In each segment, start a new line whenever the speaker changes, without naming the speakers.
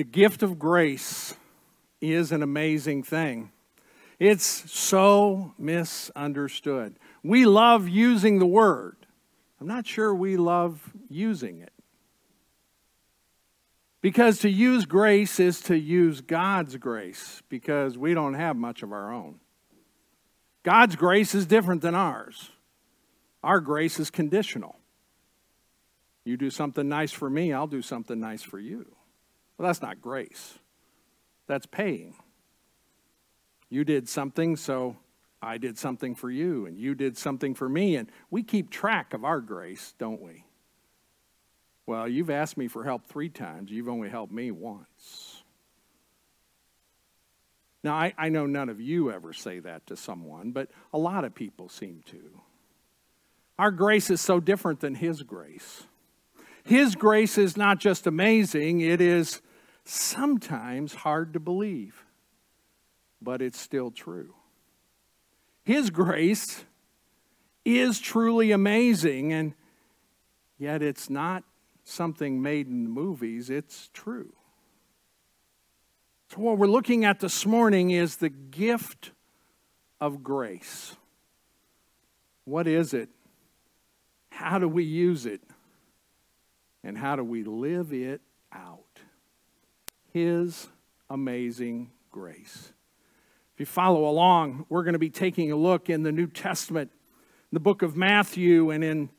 The gift of grace is an amazing thing. It's so misunderstood. We love using the word. I'm not sure we love using it. Because to use grace is to use God's grace, because we don't have much of our own. God's grace is different than ours. Our grace is conditional. You do something nice for me, I'll do something nice for you. Well, that's not grace, that's paying. You did something, so I did something for you, and you did something for me, and we keep track of our grace, don't we? Well, you've asked me for help three times, you've only helped me once. Now, I, I know none of you ever say that to someone, but a lot of people seem to. Our grace is so different than His grace. His grace is not just amazing, it is sometimes hard to believe, but it's still true. His grace is truly amazing, and yet it's not something made in the movies, it's true. So, what we're looking at this morning is the gift of grace. What is it? How do we use it? And how do we live it out? His amazing grace. If you follow along, we're going to be taking a look in the New Testament, the book of Matthew, and in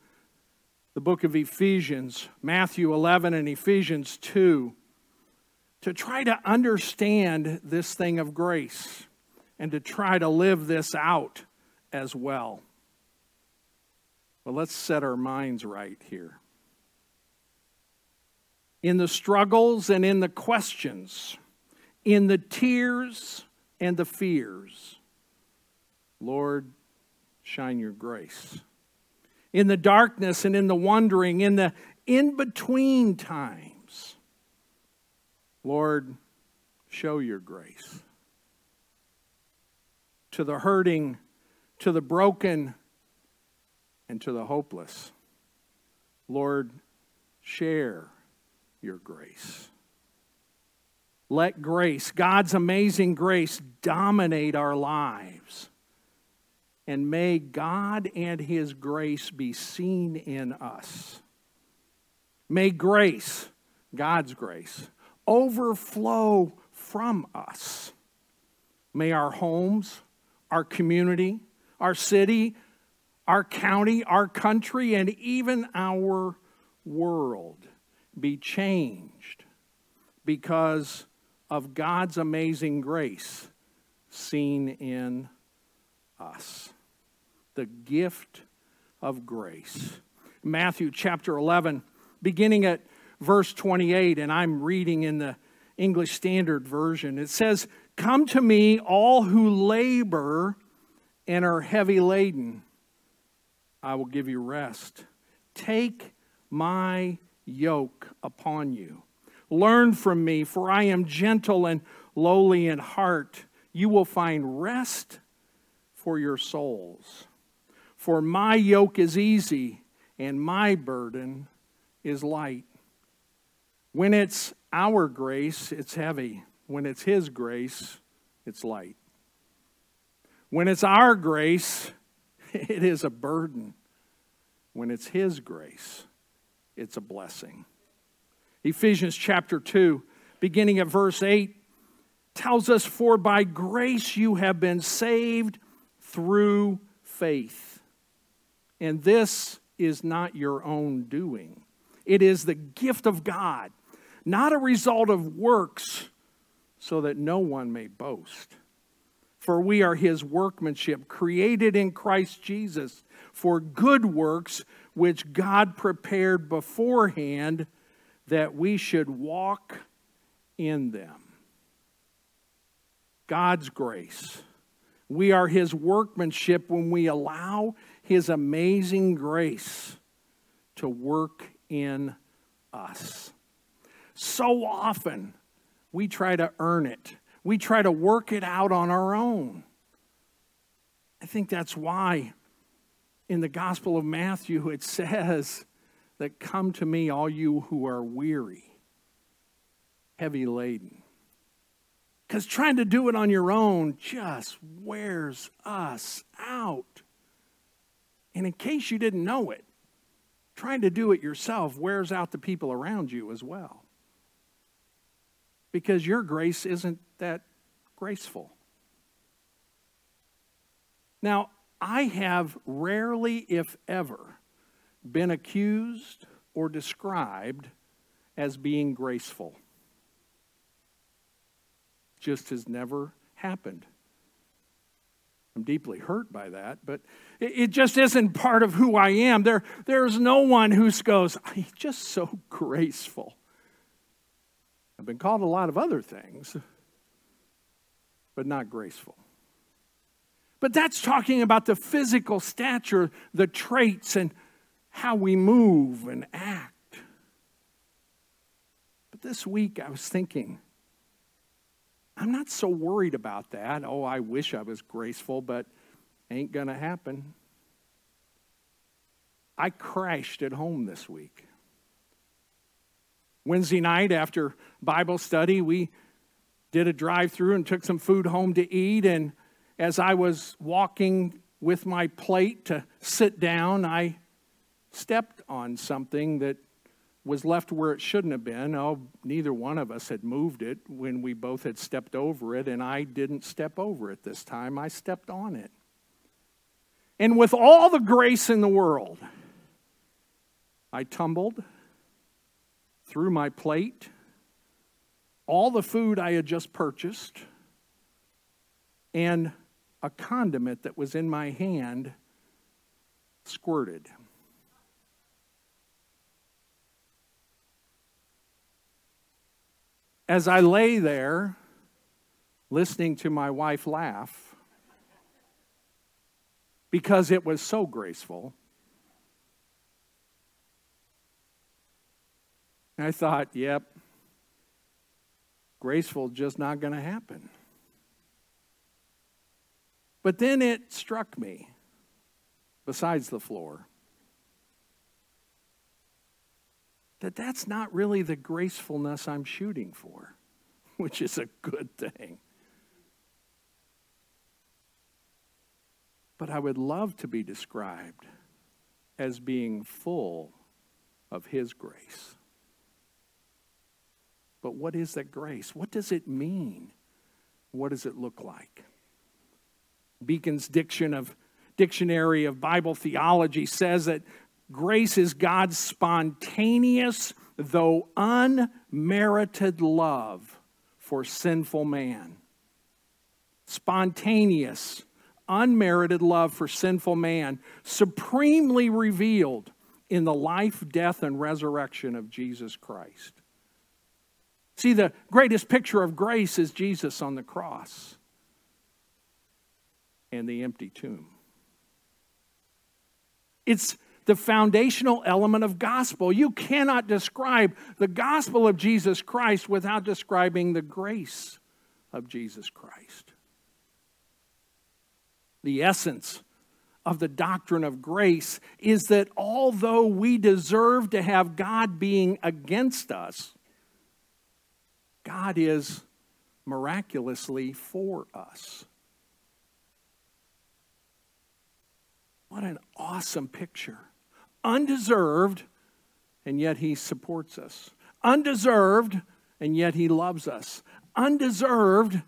the book of Ephesians, Matthew 11 and Ephesians 2, to try to understand this thing of grace and to try to live this out as well. But let's set our minds right here in the struggles and in the questions, in the tears and the fears. Lord, shine your grace. In the darkness and in the wondering, in the in between times, Lord, show your grace. To the hurting, to the broken, and to the hopeless, Lord, share your grace. Let grace, God's amazing grace, dominate our lives. And may God and His grace be seen in us. May grace, God's grace, overflow from us. May our homes, our community, our city, our county, our country, and even our world be changed because of God's amazing grace seen in us. The gift of grace. Matthew chapter 11, beginning at verse 28, and I'm reading in the English Standard Version. It says, Come to me, all who labor and are heavy laden. I will give you rest. Take my yoke upon you. Learn from me, for I am gentle and lowly in heart. You will find rest for your souls. For my yoke is easy and my burden is light. When it's our grace, it's heavy. When it's His grace, it's light. When it's our grace, it is a burden. When it's His grace, it's a blessing. Ephesians chapter 2, beginning at verse 8, tells us, For by grace you have been saved through faith. And this is not your own doing, it is the gift of God, not a result of works, so that no one may boast. For we are his workmanship, created in Christ Jesus for good works which God prepared beforehand that we should walk in them. God's grace. We are His workmanship when we allow His amazing grace to work in us. So often, we try to earn it, we try to work it out on our own. I think that's why in the Gospel of Matthew, it says that come to me, all you who are weary, heavy laden. Because trying to do it on your own just wears us out. And in case you didn't know it, trying to do it yourself wears out the people around you as well. Because your grace isn't that graceful. Now, I have rarely, if ever, been accused or described as being graceful. Just has never happened. I'm deeply hurt by that, but it, just isn't part of who I am. There, there's no one who goes, he's just so graceful. I've been called a lot of other things, but not graceful. But that's talking about the physical stature, the traits, and how we move and act. But this week I was thinking, I'm not so worried about that. Oh, I wish I was graceful, but ain't going to happen. I crashed at home this week. Wednesday night after Bible study, we did a drive through and took some food home to eat. And as I was walking with my plate to sit down, I stepped on something that was left where it shouldn't have been. Oh, neither one of us had moved it when we both had stepped over it, and I didn't step over it this time. I stepped on it. And with all the grace in the world, I tumbled through my plate, all the food I had just purchased, and a condiment that was in my hand squirted. As I lay there listening to my wife laugh, because it was so graceful, I thought, yep, graceful just not going to happen. But then it struck me, besides the floor, that that's not really the gracefulness I'm shooting for, which is a good thing. But I would love to be described as being full of His grace. But what is that grace? What does it mean? What does it look like? Beacon's diction of, dictionary of Bible theology says that grace is God's spontaneous, though unmerited love for sinful man. Spontaneous, unmerited love for sinful man, supremely revealed in the life, death, and resurrection of Jesus Christ. See, the greatest picture of grace is Jesus on the cross and the empty tomb. It's the foundational element of gospel. You cannot describe the gospel of Jesus Christ without describing the grace of Jesus Christ. The essence of the doctrine of grace is that although we deserve to have God being against us, God is miraculously for us. What an awesome picture. Undeserved, and yet He supports us. Undeserved, and yet He loves us. Undeserved,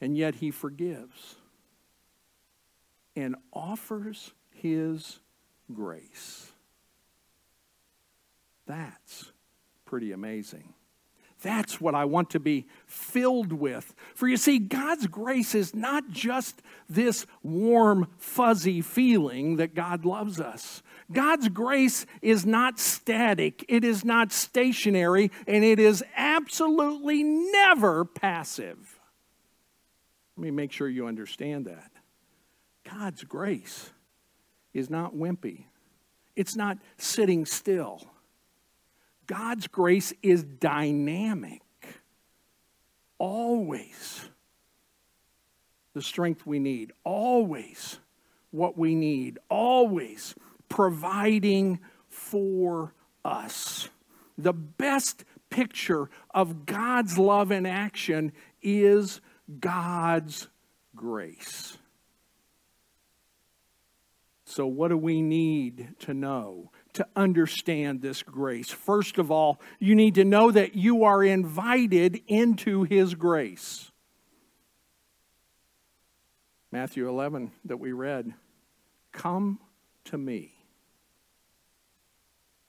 and yet He forgives and offers His grace. That's pretty amazing. That's what I want to be filled with. For you see, God's grace is not just this warm, fuzzy feeling that God loves us. God's grace is not static, it is not stationary, and it is absolutely never passive. Let me make sure you understand that. God's grace is not wimpy, it's not sitting still. God's grace is dynamic, always the strength we need, always what we need, always providing for us. The best picture of God's love in action is God's grace. So, what do we need to know to understand this grace? First of all, you need to know that you are invited into His grace. Matthew 11 that we read Come to me.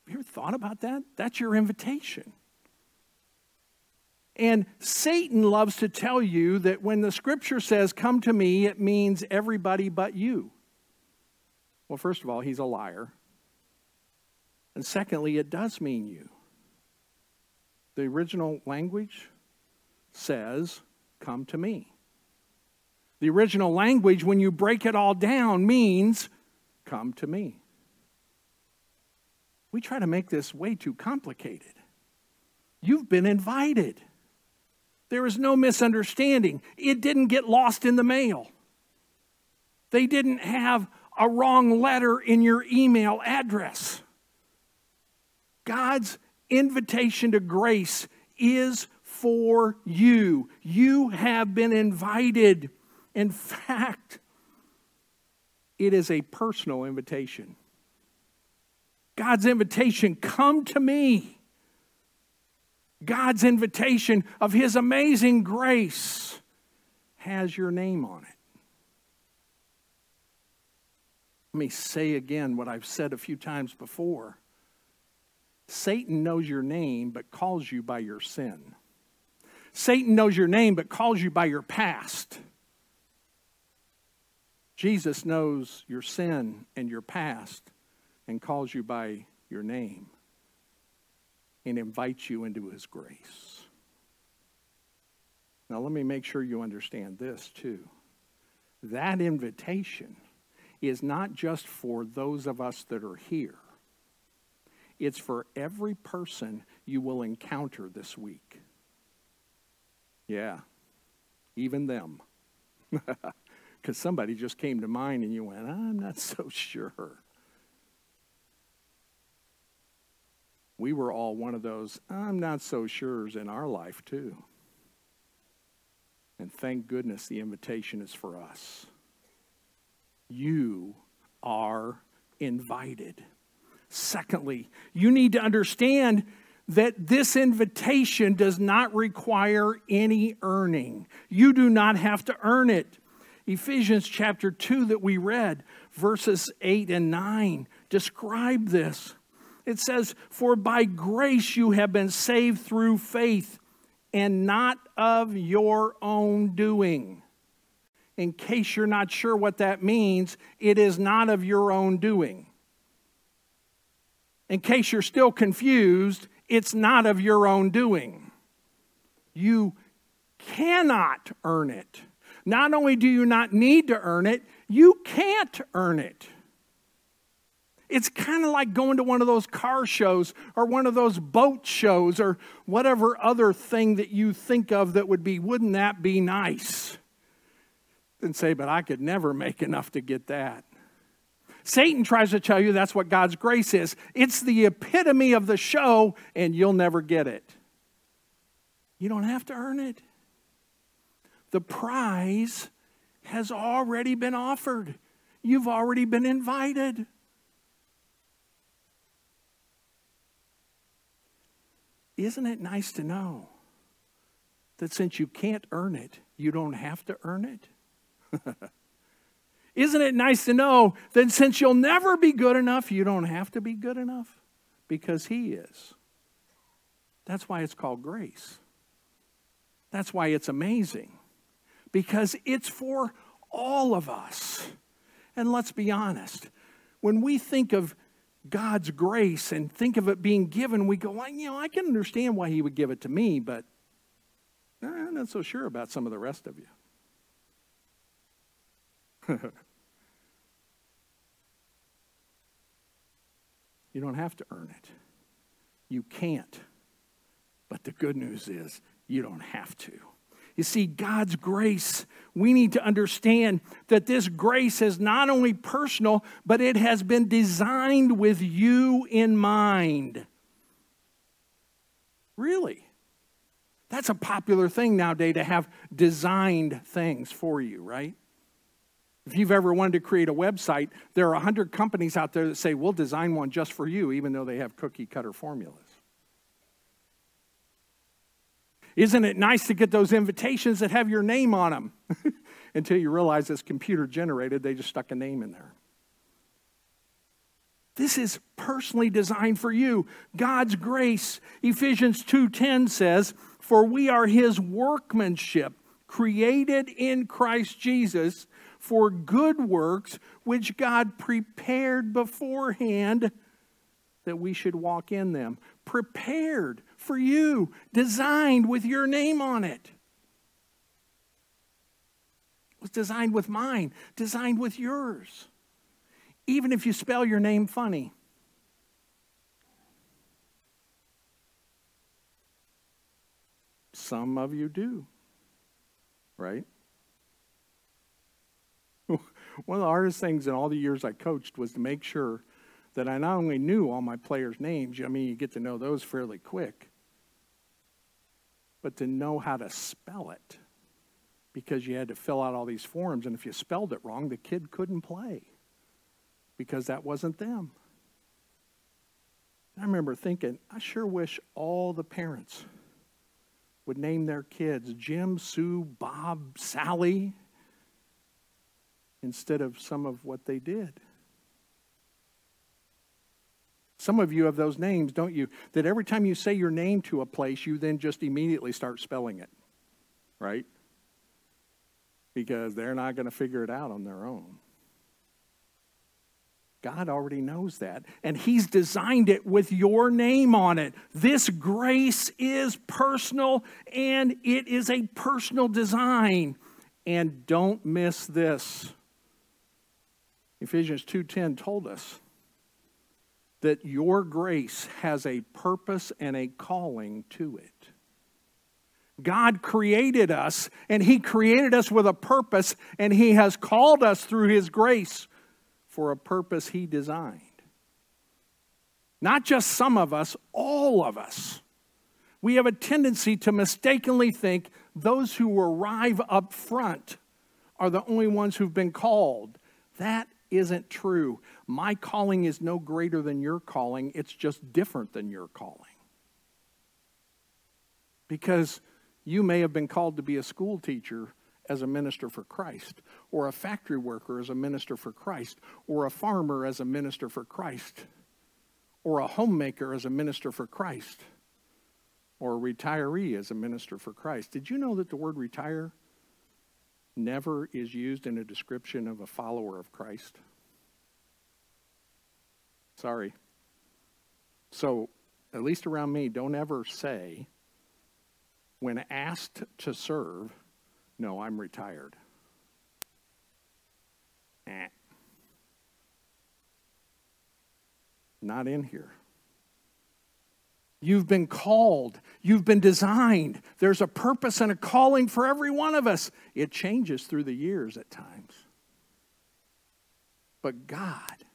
Have you ever thought about that? That's your invitation. And Satan loves to tell you that when the scripture says, Come to me, it means everybody but you. Well, first of all, he's a liar. And secondly, it does mean you. The original language says, Come to me. The original language, when you break it all down, means, Come to me. We try to make this way too complicated. You've been invited. There is no misunderstanding. It didn't get lost in the mail. They didn't have a wrong letter in your email address. God's invitation to grace is for you. You have been invited. In fact, it is a personal invitation. God's invitation come to me. God's invitation of His amazing grace has your name on it. Let me say again what I've said a few times before. Satan knows your name but calls you by your sin. Satan knows your name but calls you by your past. Jesus knows your sin and your past and calls you by your name and invites you into his grace. Now, let me make sure you understand this too. That invitation is not just for those of us that are here, it's for every person you will encounter this week. Yeah, even them. Because somebody just came to mind and you went, I'm not so sure. We were all one of those, I'm not so sure's in our life, too. And thank goodness the invitation is for us you are invited. Secondly, you need to understand that this invitation does not require any earning. You do not have to earn it. Ephesians chapter 2 that we read, verses 8 and 9, describe this. It says, For by grace you have been saved through faith, and not of your own doing in case you're not sure what that means, it is not of your own doing. In case you're still confused, it's not of your own doing. You cannot earn it. Not only do you not need to earn it, you can't earn it. It's kind of like going to one of those car shows or one of those boat shows or whatever other thing that you think of that would be, wouldn't that be nice? and say, but I could never make enough to get that. Satan tries to tell you that's what God's grace is. It's the epitome of the show, and you'll never get it. You don't have to earn it. The prize has already been offered, you've already been invited. Isn't it nice to know that since you can't earn it, you don't have to earn it? Isn't it nice to know that since you'll never be good enough, you don't have to be good enough? Because He is. That's why it's called grace. That's why it's amazing. Because it's for all of us. And let's be honest, when we think of God's grace and think of it being given, we go, well, you know, I can understand why He would give it to me, but I'm not so sure about some of the rest of you. you don't have to earn it. You can't. But the good news is, you don't have to. You see, God's grace, we need to understand that this grace is not only personal, but it has been designed with you in mind. Really? That's a popular thing nowadays to have designed things for you, right? If you've ever wanted to create a website, there are 100 companies out there that say, we'll design one just for you, even though they have cookie cutter formulas. Isn't it nice to get those invitations that have your name on them? Until you realize it's computer generated, they just stuck a name in there. This is personally designed for you. God's grace. Ephesians 2:10 says, "For we are his workmanship, created in Christ Jesus for good works which God prepared beforehand that we should walk in them." Prepared for you, designed with your name on it. It was designed with mine, designed with yours even if you spell your name funny. Some of you do, right? One of the hardest things in all the years I coached was to make sure that I not only knew all my players' names, I mean, you get to know those fairly quick, but to know how to spell it because you had to fill out all these forms. And if you spelled it wrong, the kid couldn't play because that wasn't them. I remember thinking, I sure wish all the parents would name their kids Jim, Sue, Bob, Sally, instead of some of what they did. Some of you have those names, don't you? That every time you say your name to a place, you then just immediately start spelling it, right? Because they're not going to figure it out on their own. God already knows that. And He's designed it with your name on it. This grace is personal and it is a personal design. And don't miss this. Ephesians 2:10 told us that your grace has a purpose and a calling to it. God created us, and He created us with a purpose, and He has called us through His grace for a purpose He designed. Not just some of us, all of us. We have a tendency to mistakenly think those who arrive up front are the only ones who've been called. That isn't true. My calling is no greater than your calling, it's just different than your calling. Because you may have been called to be a school teacher as a minister for Christ, or a factory worker as a minister for Christ, or a farmer as a minister for Christ, or a homemaker as a minister for Christ, or a retiree as a minister for Christ. Did you know that the word retire never is used in a description of a follower of Christ? Sorry. So, at least around me, don't ever say, when asked to serve, no, I'm retired. Eh. Not in here. You've been called. You've been designed. There's a purpose and a calling for every one of us. It changes through the years at times. But God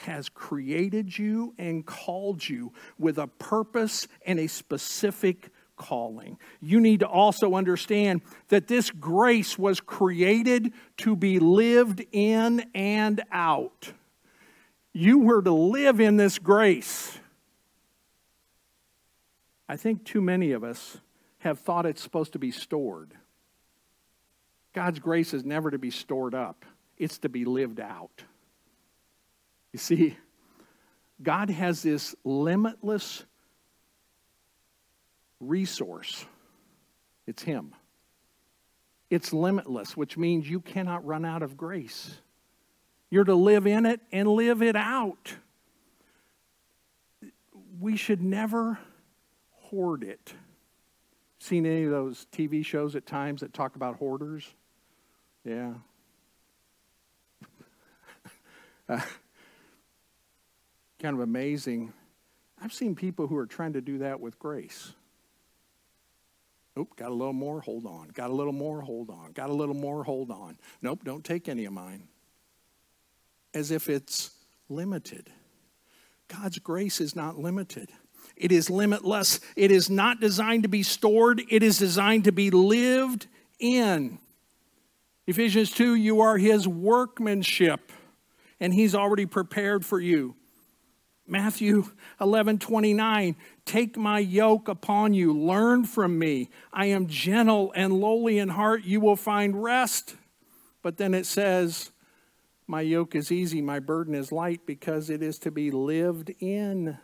has created you and called you with a purpose and a specific calling. You need to also understand that this grace was created to be lived in and out. You were to live in this grace. I think too many of us have thought it's supposed to be stored. God's grace is never to be stored up, it's to be lived out. You see, God has this limitless resource. It's Him. It's limitless, which means you cannot run out of grace. You're to live in it and live it out. We should never hoard it. Seen any of those TV shows at times that talk about hoarders? Yeah. uh, kind of amazing. I've seen people who are trying to do that with grace. Nope, got a little more, hold on. Got a little more, hold on. Got a little more, hold on. Nope, don't take any of mine. As if it's limited. God's grace is not limited. It is limitless. It is not designed to be stored, it is designed to be lived in. Ephesians 2 you are his workmanship, and he's already prepared for you. Matthew 11, 29, take my yoke upon you, learn from me. I am gentle and lowly in heart, you will find rest. But then it says, My yoke is easy, my burden is light, because it is to be lived in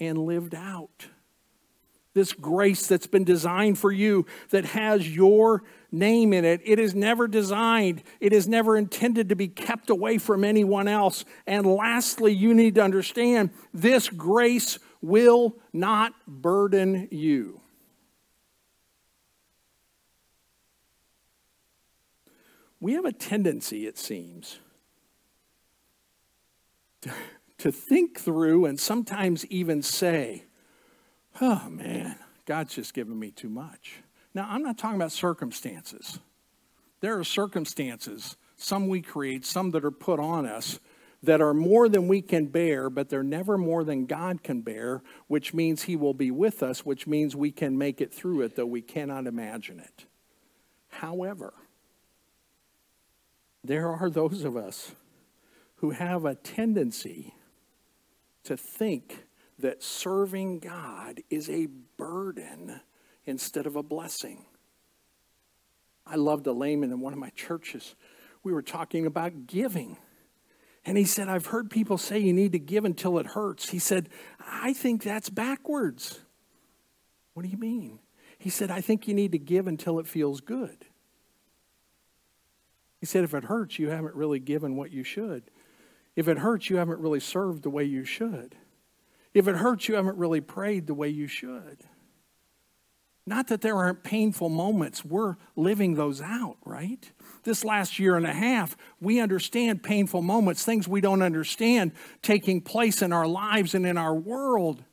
and lived out. This grace that's been designed for you, that has your name in it, it is never designed, it is never intended to be kept away from anyone else. And lastly, you need to understand this grace will not burden you. We have a tendency, it seems, to, think through and sometimes even say, oh man, God's just given me too much. Now, I'm not talking about circumstances. There are circumstances, some we create, some that are put on us, that are more than we can bear, but they're never more than God can bear, which means He will be with us, which means we can make it through it, though we cannot imagine it. However, there are those of us who have a tendency to think that serving God is a burden instead of a blessing. I loved a layman in one of my churches. We were talking about giving. And he said, I've heard people say you need to give until it hurts. He said, I think that's backwards. What do you mean? He said, I think you need to give until it feels good. He said, if it hurts, you haven't really given what you should. If it hurts, you haven't really served the way you should. If it hurts, you haven't really prayed the way you should. Not that there aren't painful moments, we're living those out, right? This last year and a half, we understand painful moments, things we don't understand taking place in our lives and in our world.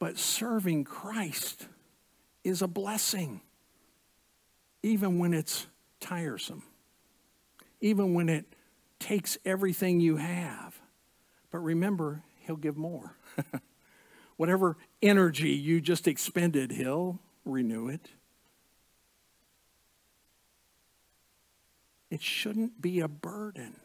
But serving Christ is a blessing, even when it's tiresome, even when it takes everything you have. But remember, He'll give more. Whatever energy you just expended, He'll renew it. It shouldn't be a burden.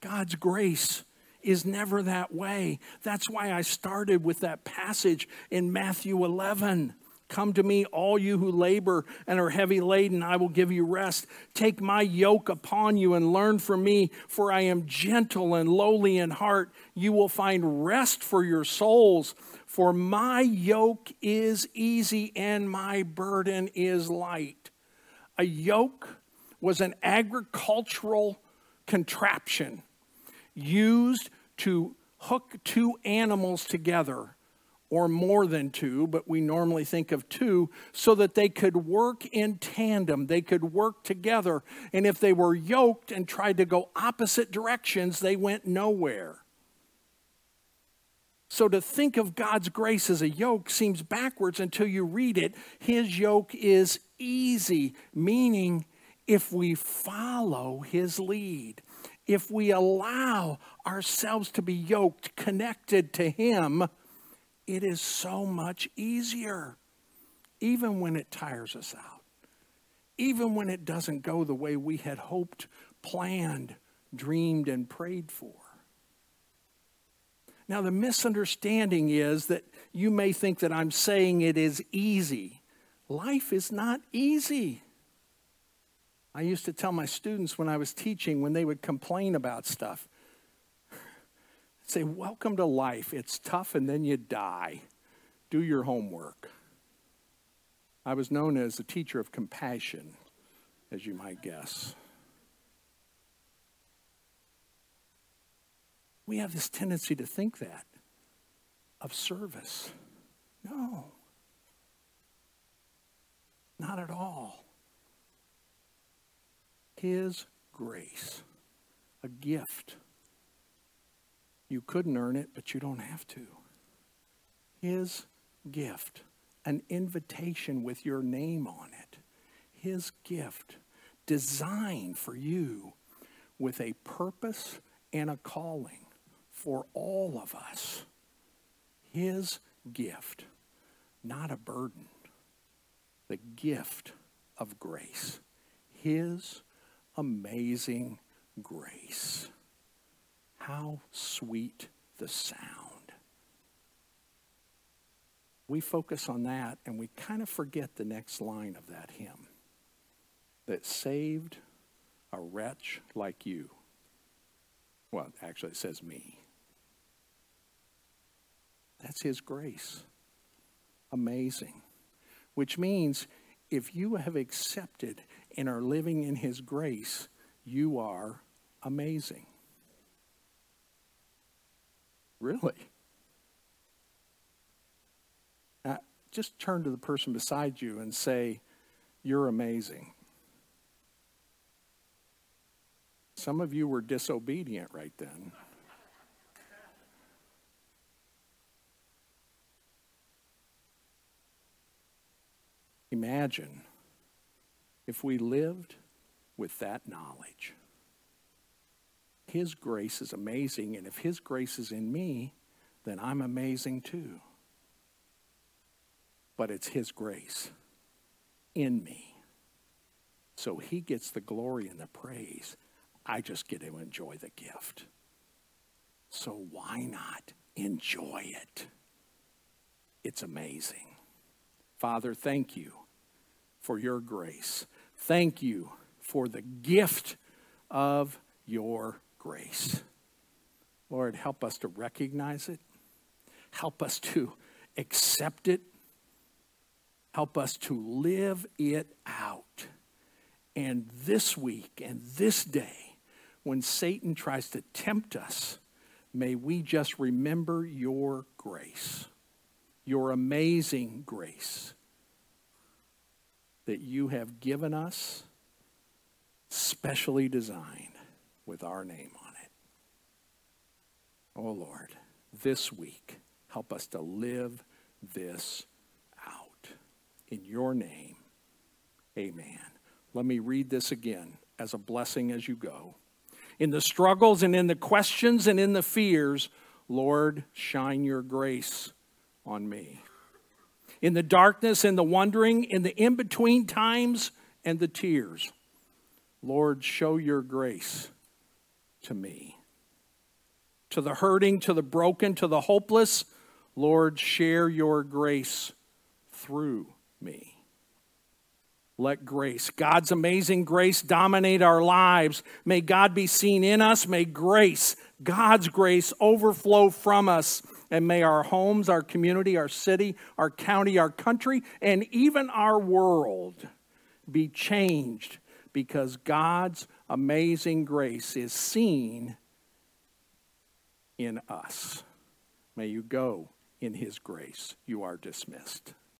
God's grace is never that way. That's why I started with that passage in Matthew 11. Come to me, all you who labor and are heavy laden, I will give you rest. Take my yoke upon you and learn from me, for I am gentle and lowly in heart. You will find rest for your souls. For my yoke is easy and my burden is light. A yoke was an agricultural contraption used to hook two animals together or more than two, but we normally think of two, so that they could work in tandem. They could work together. And if they were yoked and tried to go opposite directions, they went nowhere. So to think of God's grace as a yoke seems backwards until you read it. His yoke is easy, meaning if we follow his lead, if we allow ourselves to be yoked, connected to him, it is so much easier, even when it tires us out, even when it doesn't go the way we had hoped, planned, dreamed, and prayed for. Now, the misunderstanding is that you may think that I'm saying it is easy. Life is not easy. I used to tell my students when I was teaching, when they would complain about stuff, Say, Welcome to life. It's tough and then you die. Do your homework. I was known as a teacher of compassion, as you might guess. We have this tendency to think that of service. No, not at all. His grace, a gift you couldn't earn it, but you don't have to. His gift, an invitation with your name on it. His gift, designed for you with a purpose and a calling for all of us. His gift, not a burden. The gift of grace. His amazing grace. How sweet the sound. We focus on that and we kind of forget the next line of that hymn that saved a wretch like you. Well, actually, it says me. That's His grace. Amazing. Which means if you have accepted and are living in His grace, you are amazing. Really? Uh, just turn to the person beside you and say, You're amazing. Some of you were disobedient right then. Imagine if we lived with that knowledge. His grace is amazing, and if His grace is in me, then I'm amazing too. But it's His grace in me. So He gets the glory and the praise. I just get to enjoy the gift. So why not enjoy it? It's amazing. Father, thank you for your grace. Thank you for the gift of your grace. Lord, help us to recognize it. Help us to accept it. Help us to live it out. And this week and this day, when Satan tries to tempt us, may we just remember your grace, your amazing grace that you have given us, specially designed with our name on it. Oh Lord, this week, help us to live this out. In your name, amen. Let me read this again as a blessing as you go in the struggles and in the questions and in the fears, Lord, shine your grace on me. In the darkness and the wondering, in the in between times and the tears, Lord, show your grace to me. To the hurting, to the broken, to the hopeless, Lord, share your grace through me. Let grace, God's amazing grace, dominate our lives. May God be seen in us. May grace, God's grace, overflow from us. And may our homes, our community, our city, our county, our country, and even our world be changed because God's amazing grace is seen in us. May you go in his grace. You are dismissed.